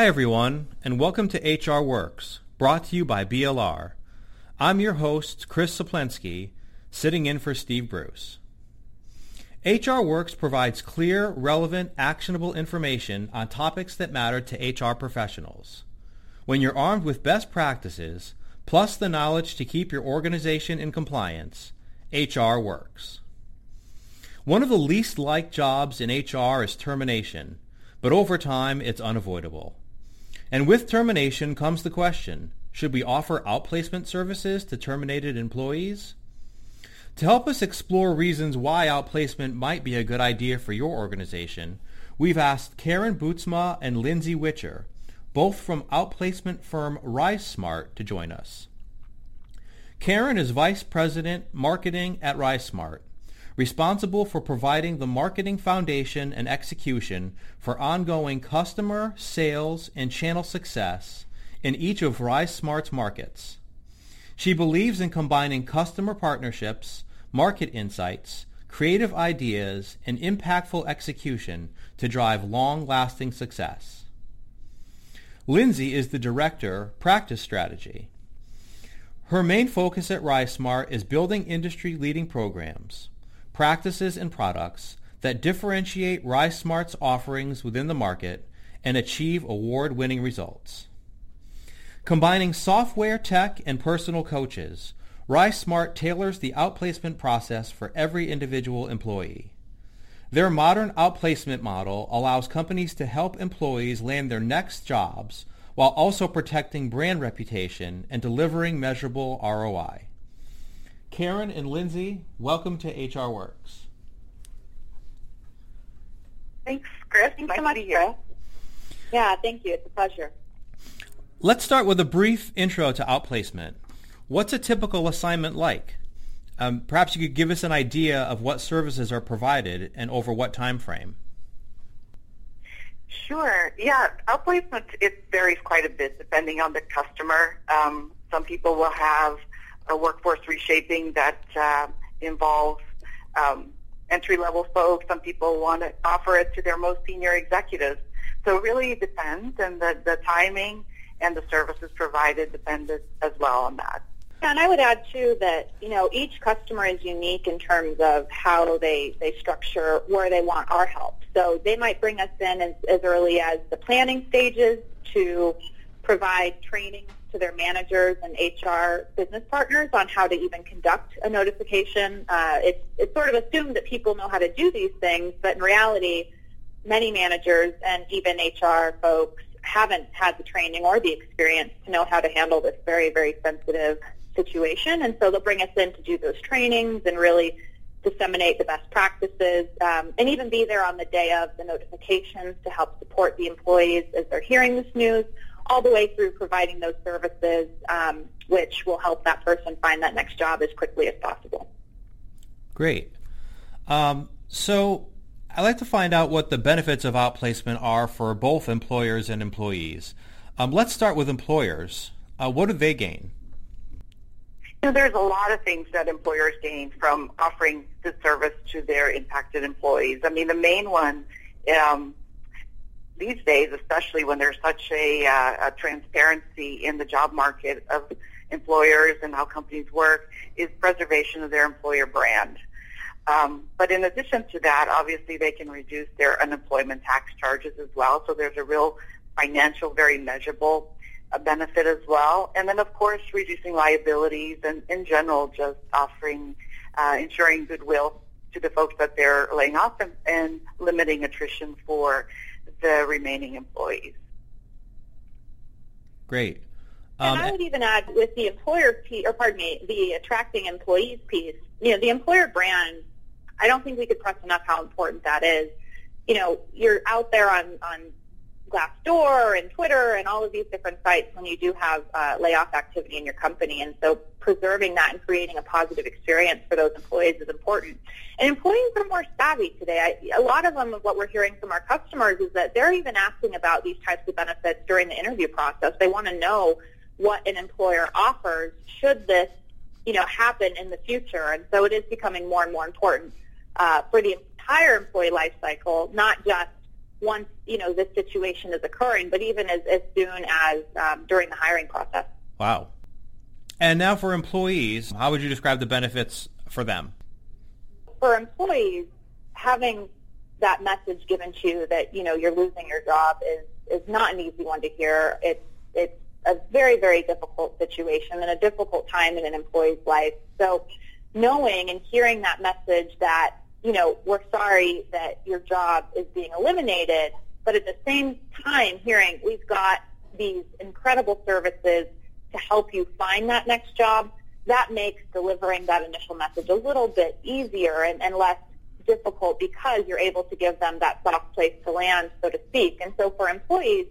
Hi, everyone, and welcome to HR Works, brought to you by BLR. I'm your host, Chris Soplensky, sitting in for Steve Bruce. HR Works provides clear, relevant, actionable information on topics that matter to HR professionals. When you're armed with best practices, plus the knowledge to keep your organization in compliance, HR works. One of the least liked jobs in HR is termination, but over time it's unavoidable. And with termination comes the question, should we offer outplacement services to terminated employees? To help us explore reasons why outplacement might be a good idea for your organization, we've asked Karen Bootsma and Lindsay Witcher, both from outplacement firm RiseSmart, to join us. Karen is Vice President Marketing at RiseSmart, responsible for providing the marketing foundation and execution for ongoing customer, sales, and channel success in each of RiseSmart's markets. She believes in combining customer partnerships, market insights, creative ideas, and impactful execution to drive long-lasting success. Lindsay is the Director, Practice Strategy. Her main focus at RiseSmart is building industry-leading programs, practices, and products that differentiate RiseSmart's offerings within the market and achieve award-winning results. Combining software, tech, and personal coaches, RiseSmart tailors the outplacement process for every individual employee. Their modern outplacement model allows companies to help employees land their next jobs while also protecting brand reputation and delivering measurable ROI. Karen and Lindsay, welcome to HR Works. Thanks, Chris. Thanks nice so much, here. Yeah, thank you. It's a pleasure. Let's start with a brief intro to outplacement. What's a typical assignment like? Um, perhaps you could give us an idea of what services are provided and over what time frame. Sure. Yeah, outplacement it varies quite a bit depending on the customer. Um, some people will have a workforce reshaping that uh, involves um, entry-level folks. Some people want to offer it to their most senior executives. So it really depends, and the, the timing and the services provided depend as well on that. And I would add too that you know each customer is unique in terms of how they they structure where they want our help. So they might bring us in as, as early as the planning stages to provide training to their managers and HR business partners on how to even conduct a notification. Uh, it's it's sort of assumed that people know how to do these things, but in reality, many managers and even HR folks haven't had the training or the experience to know how to handle this very, very sensitive situation. And so they'll bring us in to do those trainings and really disseminate the best practices um, and even be there on the day of the notifications to help support the employees as they're hearing this news, all the way through providing those services, um, which will help that person find that next job as quickly as possible. Great. Um, so I'd like to find out what the benefits of outplacement are for both employers and employees. Um, let's start with employers. Uh, what do they gain? You know, there's a lot of things that employers gain from offering this service to their impacted employees. I mean, the main one um, these days, especially when there's such a, uh, a transparency in the job market of employers and how companies work, is preservation of their employer brand. Um, but in addition to that, obviously they can reduce their unemployment tax charges as well. So there's a real financial, very measurable uh, benefit as well. And then, of course, reducing liabilities and in general just offering, uh, ensuring goodwill to the folks that they're laying off and, and limiting attrition for the remaining employees. Great. Um, and I would even add with the employer piece, or pardon me, the attracting employees piece, you know, the employer brand, I don't think we could press enough how important that is. You know, you're out there on, on Glassdoor and Twitter and all of these different sites when you do have uh, layoff activity in your company. And so preserving that and creating a positive experience for those employees is important. And employees are more savvy today. I, a lot of them, what we're hearing from our customers is that they're even asking about these types of benefits during the interview process. They want to know what an employer offers should this, you know, happen in the future. And so it is becoming more and more important uh, for the entire employee life cycle, not just once you know this situation is occurring, but even as, as soon as um, during the hiring process. Wow. And now for employees, how would you describe the benefits for them? For employees, having that message given to you that you know you're losing your job is is not an easy one to hear. It's it's a very very difficult situation and a difficult time in an employee's life. So knowing and hearing that message that you know we're sorry that your job is being eliminated, but at the same time hearing we've got these incredible services to help you find that next job, that makes delivering that initial message a little bit easier and, and less difficult because you're able to give them that soft place to land, so to speak. And so for employees,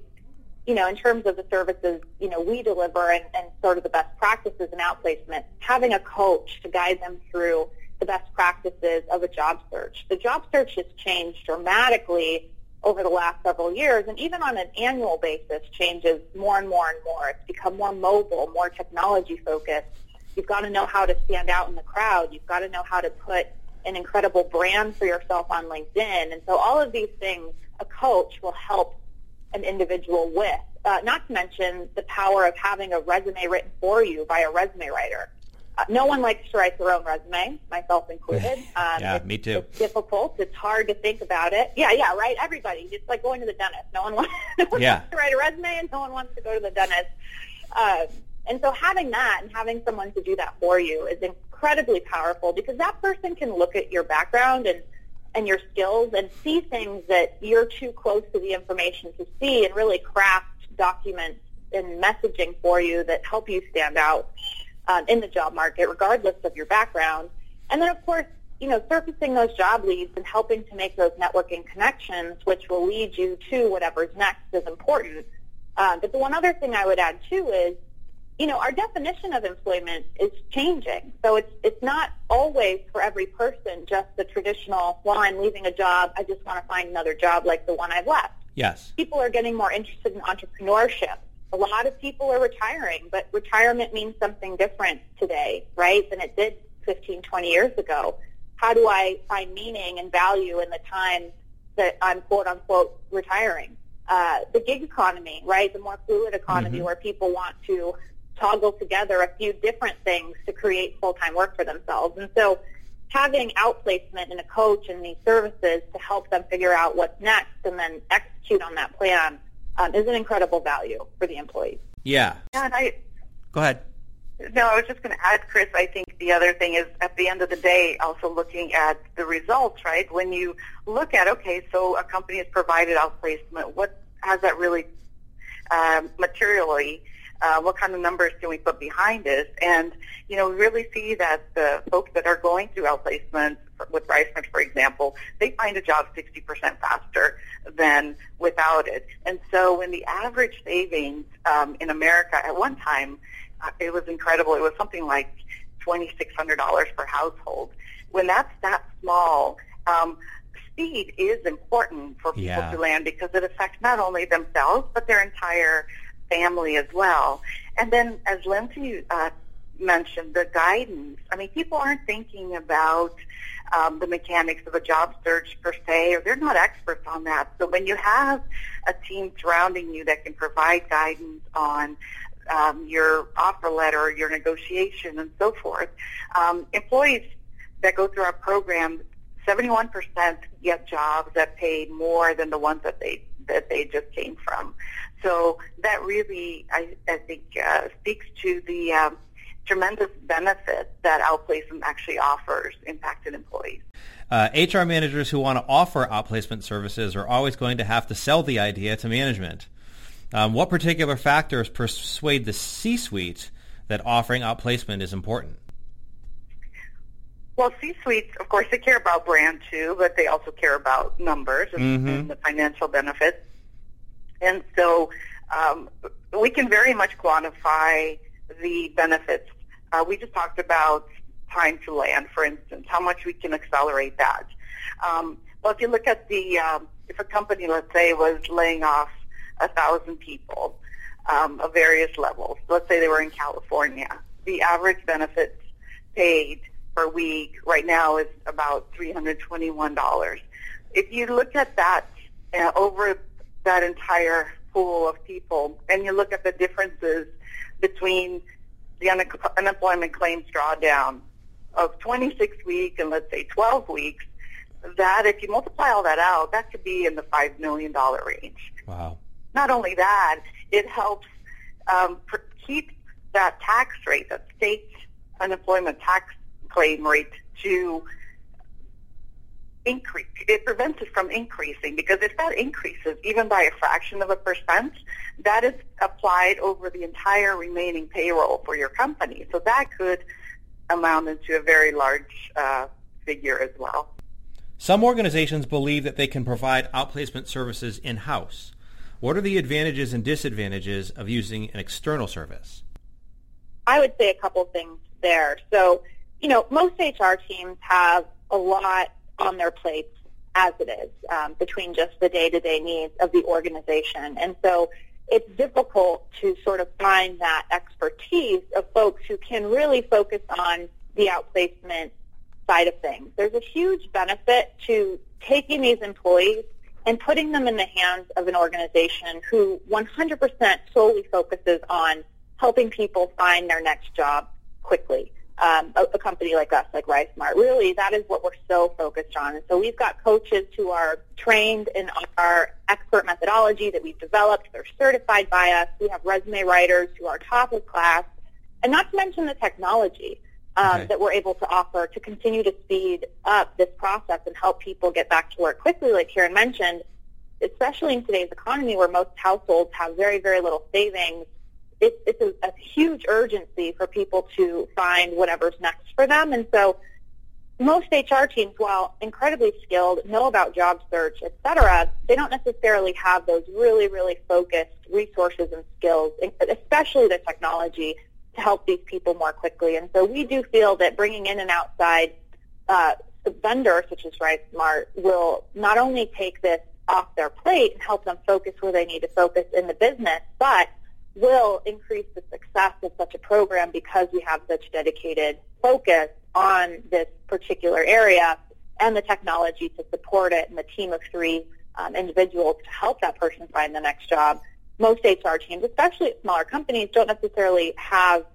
you know, in terms of the services, you know, we deliver and, and sort of the best practices in outplacement, having a coach to guide them through the best practices of a job search. The job search has changed dramatically over the last several years, and even on an annual basis, changes more and more and more. It's become more mobile, more technology focused. You've got to know how to stand out in the crowd. You've got to know how to put an incredible brand for yourself on LinkedIn. And so all of these things a coach will help an individual with. Uh, not to mention the power of having a resume written for you by a resume writer. Uh, no one likes to write their own resume, myself included. Um, yeah, me too. It's difficult. It's hard to think about it. Yeah, yeah, right. Everybody. It's like going to the dentist. No one wants, no one yeah. wants to write a resume, and no one wants to go to the dentist. Uh, and so having that and having someone to do that for you is incredibly powerful because that person can look at your background and and your skills and see things that you're too close to the information to see and really craft documents and messaging for you that help you stand out um, in the job market, regardless of your background. And then, of course, you know, surfacing those job leads and helping to make those networking connections, which will lead you to whatever's next, is important. Uh, but the one other thing I would add too is, you know, our definition of employment is changing. So it's it's not always for every person just the traditional. Well, I'm leaving a job. I just want to find another job like the one I've left. Yes. People are getting more interested in entrepreneurship a lot of people are retiring, but retirement means something different today, right, than it did 15, 20 years ago. How do I find meaning and value in the time that I'm quote unquote retiring? Uh, the gig economy, right, the more fluid economy mm-hmm. where people want to toggle together a few different things to create full-time work for themselves. And so having outplacement and a coach and these services to help them figure out what's next and then execute on that plan um, is an incredible value for the employees. Yeah. Yeah, and I go ahead. No, I was just going to add, Chris. I think the other thing is at the end of the day, also looking at the results. Right when you look at okay, so a company has provided outplacement. What has that really um, materially? Uh, what kind of numbers can we put behind this? And you know, we really see that the folks that are going through outplacement with RiseSmart, for example, they find a job 60% faster than without it. And so when the average savings um, in America at one time, uh, it was incredible. It was something like $2,600 per household. When that's that small, um, speed is important for people yeah. to land because it affects not only themselves, but their entire family as well. And then as Lindsay uh, mentioned, the guidance. I mean, people aren't thinking about um, the mechanics of a job search per se, or they're not experts on that. So when you have a team surrounding you that can provide guidance on um, your offer letter, your negotiation, and so forth, um, employees that go through our program, 71% get jobs that pay more than the ones that they that they just came from. So that really, I, I think, uh, speaks to the um, tremendous benefit that outplacement actually offers impacted employees. Uh, HR managers who want to offer outplacement services are always going to have to sell the idea to management. Um, what particular factors persuade the C-suite that offering outplacement is important? Well, C-suites, of course, they care about brand too, but they also care about numbers and, mm-hmm. and the financial benefits. And so um, we can very much quantify the benefits uh, we just talked about time to land, for instance, how much we can accelerate that. Um, well, if you look at the, um, if a company, let's say, was laying off a thousand people um, of various levels, let's say they were in California, the average benefits paid per week right now is about $321. If you look at that uh, over that entire pool of people, and you look at the differences between the un- unemployment claims drawdown of 26 weeks and let's say 12 weeks, that if you multiply all that out, that could be in the $5 million range. Wow. Not only that, it helps um, keep that tax rate, that state unemployment tax claim rate to increase. It prevents it from increasing because if that increases even by a fraction of a percent, that is applied over the entire remaining payroll for your company. So that could amount into a very large uh, figure as well. Some organizations believe that they can provide outplacement services in-house. What are the advantages and disadvantages of using an external service? I would say a couple things there. So, you know, most HR teams have a lot on their plates as it is um, between just the day-to-day needs of the organization. And so it's difficult to sort of find that expertise of folks who can really focus on the outplacement side of things. There's a huge benefit to taking these employees and putting them in the hands of an organization who 100% solely focuses on helping people find their next job quickly um, a, a company like us, like RiseSmart. Really, that is what we're so focused on. And so we've got coaches who are trained in our expert methodology that we've developed. They're certified by us. We have resume writers who are top of class. And not to mention the technology um, okay. that we're able to offer to continue to speed up this process and help people get back to work quickly, like Karen mentioned, especially in today's economy where most households have very, very little savings it, it's a, a huge urgency for people to find whatever's next for them. And so most HR teams, while incredibly skilled, know about job search, et cetera, they don't necessarily have those really, really focused resources and skills, especially the technology, to help these people more quickly. And so we do feel that bringing in an outside uh, vendor such as RiseSmart will not only take this off their plate and help them focus where they need to focus in the business, but will increase the success of such a program because we have such dedicated focus on this particular area and the technology to support it and the team of three um, individuals to help that person find the next job. Most HR teams, especially at smaller companies, don't necessarily have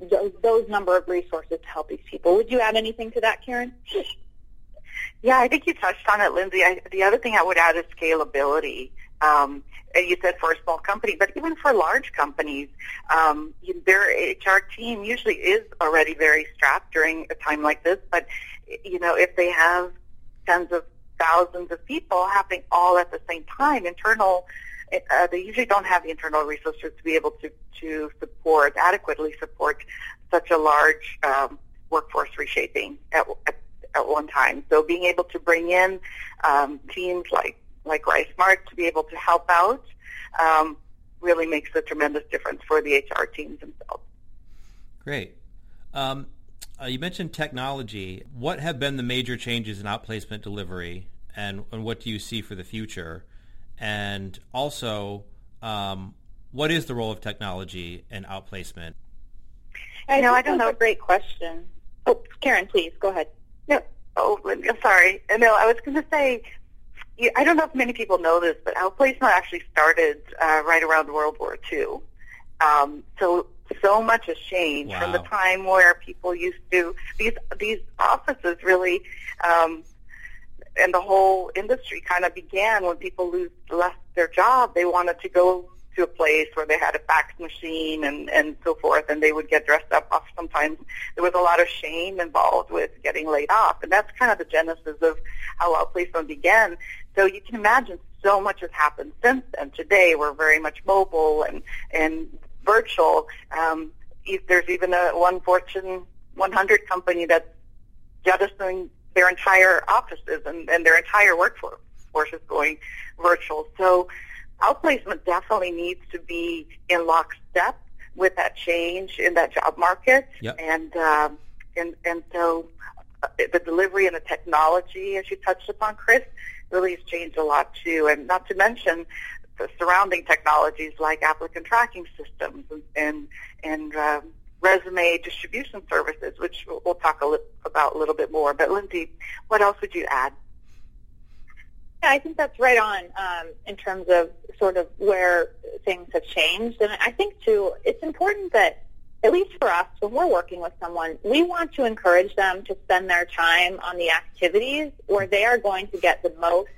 those, those number of resources to help these people. Would you add anything to that, Karen? Yeah, I think you touched on it, Lindsay. I, the other thing I would add is scalability. Um, you said for a small company, but even for large companies, um, their HR team usually is already very strapped during a time like this. But you know, if they have tens of thousands of people happening all at the same time, internal, uh, they usually don't have the internal resources to be able to to support adequately support such a large um, workforce reshaping at, at at one time. So being able to bring in um, teams like like RiseSmart to be able to help out um, really makes a tremendous difference for the HR teams themselves. Great. Um, uh, you mentioned technology. What have been the major changes in outplacement delivery, and, and what do you see for the future? And also, um, what is the role of technology in outplacement? I know I don't know. A great question. Oh, Karen, please go ahead. No. Oh, I'm sorry. No, I was going to say I don't know if many people know this, but outplacement actually started uh, right around World War II. Um, so so much has changed wow. from the time where people used to these these offices really um, and the whole industry kind of began when people lose left their job. They wanted to go to a place where they had a fax machine and and so forth, and they would get dressed up. Off sometimes there was a lot of shame involved with getting laid off, and that's kind of the genesis of how outplacement began. So you can imagine so much has happened since then. Today we're very much mobile and and virtual. Um, there's even a one Fortune 100 company that's jettisoning their entire offices and, and their entire workforce is going virtual. So outplacement definitely needs to be in lockstep with that change in that job market. Yep. And, um, and, and so uh, the delivery and the technology, as you touched upon, Chris, really has changed a lot too. And not to mention the surrounding technologies like applicant tracking systems and, and, and um, resume distribution services, which we'll talk a li- about a little bit more. But Lindsay, what else would you add? Yeah, I think that's right on um, in terms of sort of where things have changed. And I think, too, it's important that, at least for us, when we're working with someone, we want to encourage them to spend their time on the activities where they are going to get the most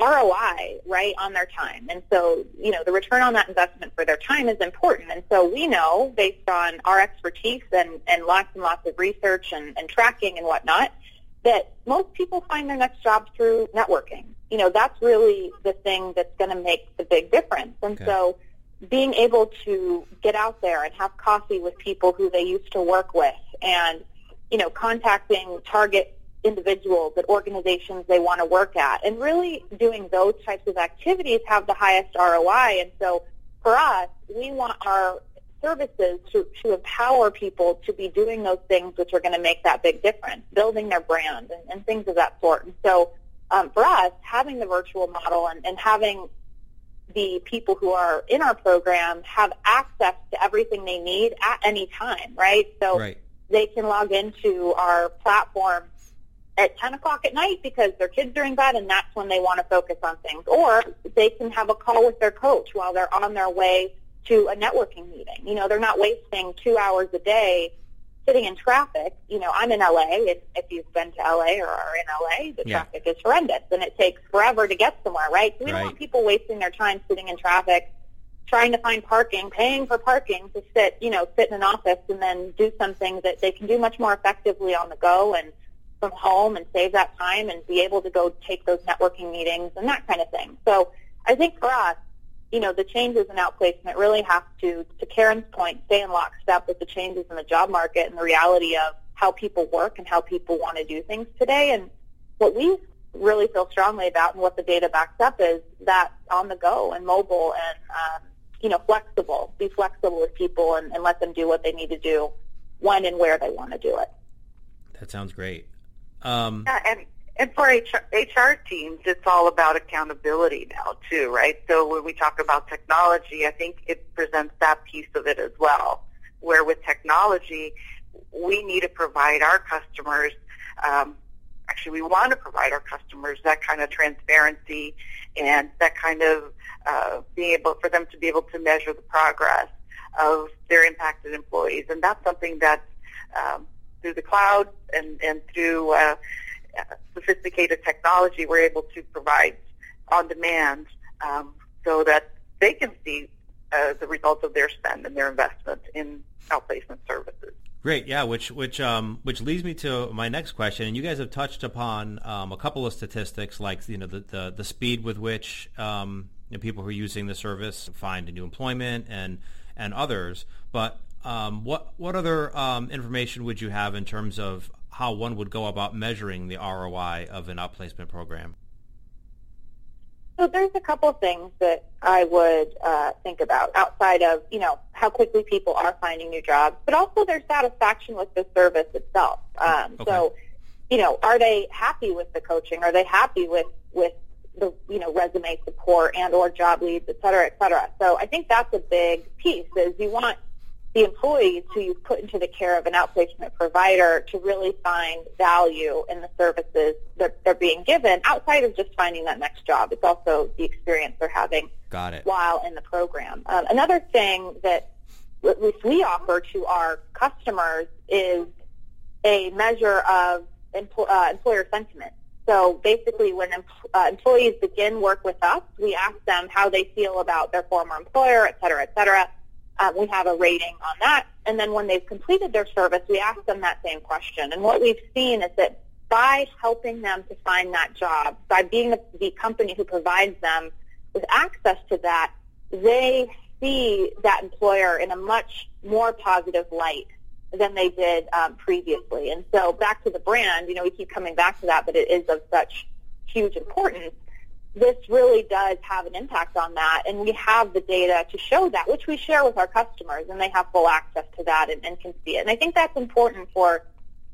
ROI, right, on their time. And so, you know, the return on that investment for their time is important. And so we know, based on our expertise and, and lots and lots of research and, and tracking and whatnot, that most people find their next job through networking. You know, that's really the thing that's going to make the big difference. And okay. so being able to get out there and have coffee with people who they used to work with and, you know, contacting target individuals at organizations they want to work at and really doing those types of activities have the highest ROI. And so for us, we want our services to, to empower people to be doing those things which are going to make that big difference, building their brand and, and things of that sort. And so um, for us, having the virtual model and, and having the people who are in our program have access to everything they need at any time, right? So right. they can log into our platform at 10 o'clock at night because their kids are in bed and that's when they want to focus on things. Or they can have a call with their coach while they're on their way to a networking meeting. You know, they're not wasting two hours a day sitting in traffic. You know, I'm in LA. If, if you've been to LA or are in LA, the yeah. traffic is horrendous and it takes forever to get somewhere, right? So we right. don't want people wasting their time sitting in traffic trying to find parking, paying for parking to sit, you know, sit in an office and then do something that they can do much more effectively on the go and from home and save that time and be able to go take those networking meetings and that kind of thing. So I think for us, you know, the changes in outplacement really have to, to Karen's point, stay in lockstep with the changes in the job market and the reality of how people work and how people want to do things today. And what we really feel strongly about and what the data backs up is that on the go and mobile and, um, you know, flexible. Be flexible with people and, and let them do what they need to do when and where they want to do it. That sounds great. Um, yeah, and and for HR, HR teams, it's all about accountability now too, right? So when we talk about technology, I think it presents that piece of it as well. Where with technology, we need to provide our customers. Um, actually, we want to provide our customers that kind of transparency and that kind of uh, being able for them to be able to measure the progress of their impacted employees, and that's something that's um, through the cloud and, and through uh, sophisticated technology, we're able to provide on demand um, so that they can see uh, the results of their spend and their investment in outplacement services. Great, yeah. Which which um, which leads me to my next question, and you guys have touched upon um, a couple of statistics, like you know the the, the speed with which um, you know, people who are using the service find new employment and and others. But um, what what other um, information would you have in terms of how one would go about measuring the ROI of an outplacement program? So there's a couple of things that I would uh, think about outside of you know how quickly people are finding new jobs, but also their satisfaction with the service itself. Um, okay. So you know, are they happy with the coaching? Are they happy with with the you know resume support and or job leads, et cetera, et cetera? So I think that's a big piece. Is you want the employees who you've put into the care of an outplacement provider to really find value in the services that they're being given outside of just finding that next job. It's also the experience they're having Got it. while in the program. Um, another thing that at least we offer to our customers is a measure of empl- uh, employer sentiment. So basically, when em- uh, employees begin work with us, we ask them how they feel about their former employer, et cetera, et cetera um, we have a rating on that. And then when they've completed their service, we ask them that same question. And what we've seen is that by helping them to find that job, by being the, the company who provides them with access to that, they see that employer in a much more positive light than they did um, previously. And so back to the brand, you know, we keep coming back to that, but it is of such huge importance this really does have an impact on that, and we have the data to show that, which we share with our customers, and they have full access to that and, and can see it. And I think that's important for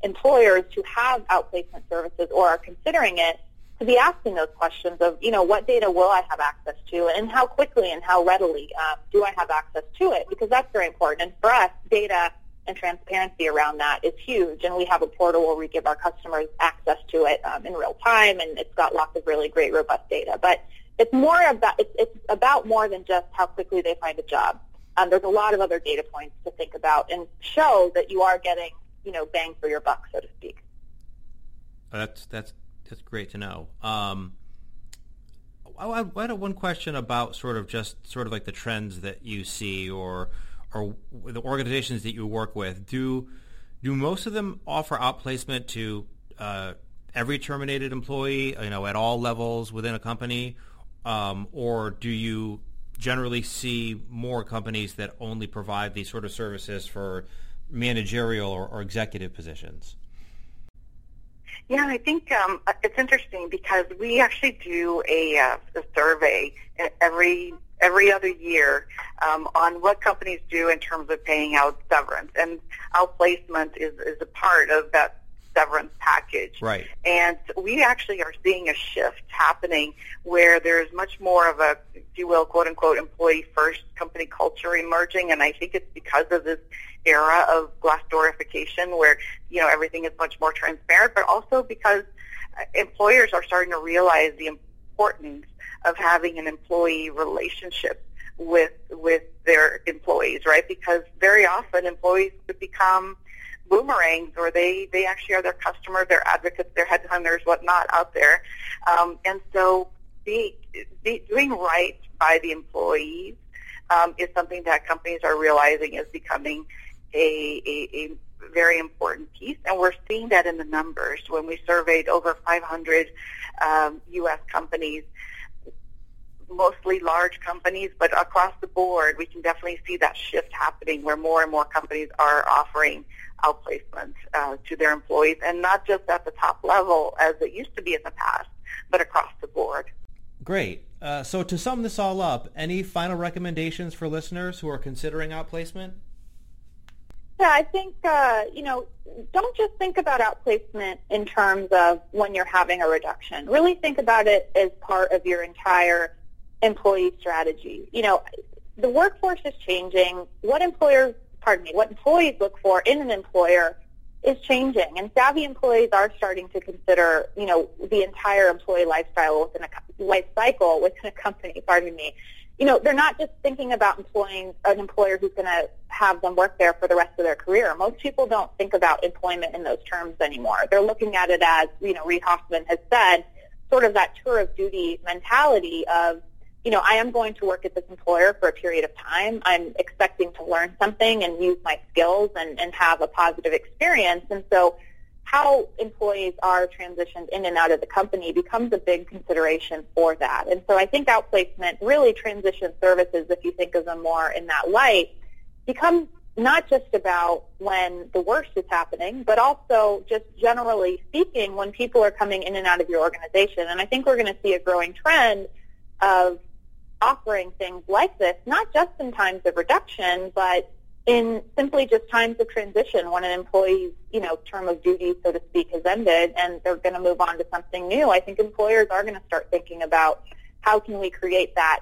employers who have outplacement services or are considering it to be asking those questions of, you know, what data will I have access to, and how quickly and how readily um, do I have access to it? Because that's very important. And for us, data and transparency around that is huge. And we have a portal where we give our customers access to it um, in real time, and it's got lots of really great, robust data. But it's more about it's, it's about more than just how quickly they find a job. Um, there's a lot of other data points to think about and show that you are getting you know bang for your buck, so to speak. That's that's that's great to know. Um, I, I had one question about sort of just sort of like the trends that you see or or the organizations that you work with. Do do most of them offer outplacement to uh, every terminated employee, you know, at all levels within a company, um, or do you generally see more companies that only provide these sort of services for managerial or, or executive positions? Yeah, I think um, it's interesting because we actually do a, uh, a survey every every other year um, on what companies do in terms of paying out severance, and outplacement is is a part of that severance package. Right. And we actually are seeing a shift happening where there's much more of a, if you will, quote unquote, employee first company culture emerging. And I think it's because of this era of Glassdoorification where, you know, everything is much more transparent, but also because employers are starting to realize the importance of having an employee relationship with with their employees, right? Because very often employees could become boomerangs or they, they actually are their customers, their advocates, their headhunters, whatnot out there. Um, and so be, be, doing right by the employees um, is something that companies are realizing is becoming a, a very important piece, and we're seeing that in the numbers. When we surveyed over 500 um, U.S. companies, mostly large companies, but across the board, we can definitely see that shift happening where more and more companies are offering outplacement uh, to their employees, and not just at the top level as it used to be in the past, but across the board. Great. Uh, so to sum this all up, any final recommendations for listeners who are considering outplacement? Yeah, I think, uh, you know, don't just think about outplacement in terms of when you're having a reduction. Really think about it as part of your entire employee strategy. You know, the workforce is changing. What employers pardon me, what employees look for in an employer is changing, and savvy employees are starting to consider, you know, the entire employee lifestyle within a life cycle within a company. Pardon me. You know, they're not just thinking about employing an employer who's going to have them work there for the rest of their career. Most people don't think about employment in those terms anymore. They're looking at it as, you know, Reid Hoffman has said, sort of that tour of duty mentality of you know, I am going to work at this employer for a period of time. I'm expecting to learn something and use my skills and, and have a positive experience. And so how employees are transitioned in and out of the company becomes a big consideration for that. And so I think outplacement, really transition services, if you think of them more in that light, becomes not just about when the worst is happening, but also just generally speaking when people are coming in and out of your organization. And I think we're going to see a growing trend of offering things like this, not just in times of reduction, but in simply just times of transition when an employee's, you know, term of duty, so to speak, has ended and they're going to move on to something new. I think employers are going to start thinking about how can we create that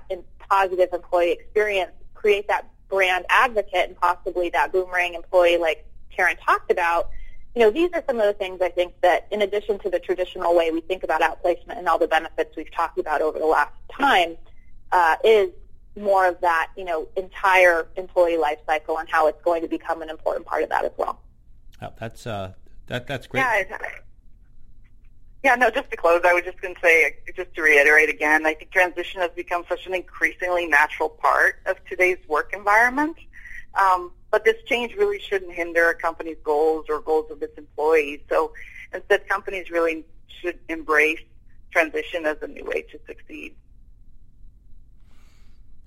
positive employee experience, create that brand advocate and possibly that boomerang employee like Karen talked about. You know, these are some of the things I think that in addition to the traditional way we think about outplacement and all the benefits we've talked about over the last time, uh, is more of that, you know, entire employee life cycle and how it's going to become an important part of that as well. Oh, that's uh, that that's great. Yeah, yeah. No, just to close, I was just going to say, just to reiterate again, I think transition has become such an increasingly natural part of today's work environment. Um, but this change really shouldn't hinder a company's goals or goals of its employees. So instead, companies really should embrace transition as a new way to succeed.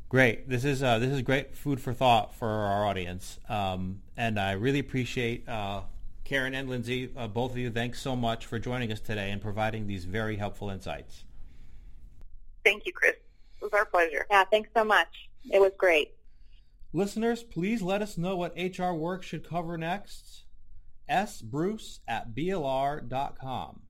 Great. This is uh, this is great food for thought for our audience, um, and I really appreciate uh, Karen and Lindsay, uh, both of you. Thanks so much for joining us today and providing these very helpful insights. Thank you, Chris. It was our pleasure. Yeah, thanks so much. It was great. Listeners, please let us know what HR work should cover next. sbruce at blr.com.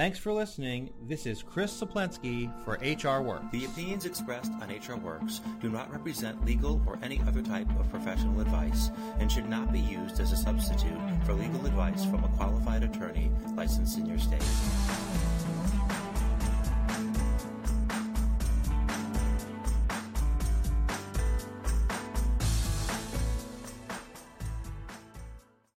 Thanks for listening. This is Chris Saplensky for HR Work. The opinions expressed on HR Works do not represent legal or any other type of professional advice and should not be used as a substitute for legal advice from a qualified attorney licensed in your state.